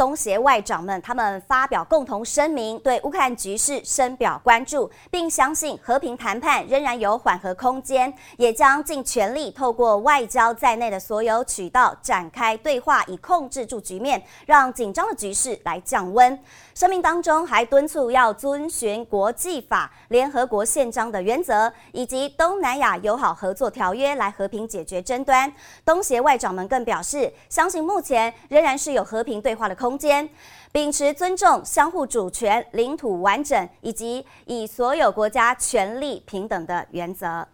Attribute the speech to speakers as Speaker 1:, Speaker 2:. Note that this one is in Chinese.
Speaker 1: 东协外长们他们发表共同声明，对乌克兰局势深表关注，并相信和平谈判仍然有缓和空间，也将尽全力透过外交在内的所有渠道展开对话，以控制住局面，让紧张的局势来降温。声明当中还敦促要遵循国际法、联合国宪章的原则，以及东南亚友好合作条约来和平解决争端。东协外长们更表示，相信目前仍然是有和平对话的空。空间，秉持尊重、相互主权、领土完整以及以所有国家权利平等的原则。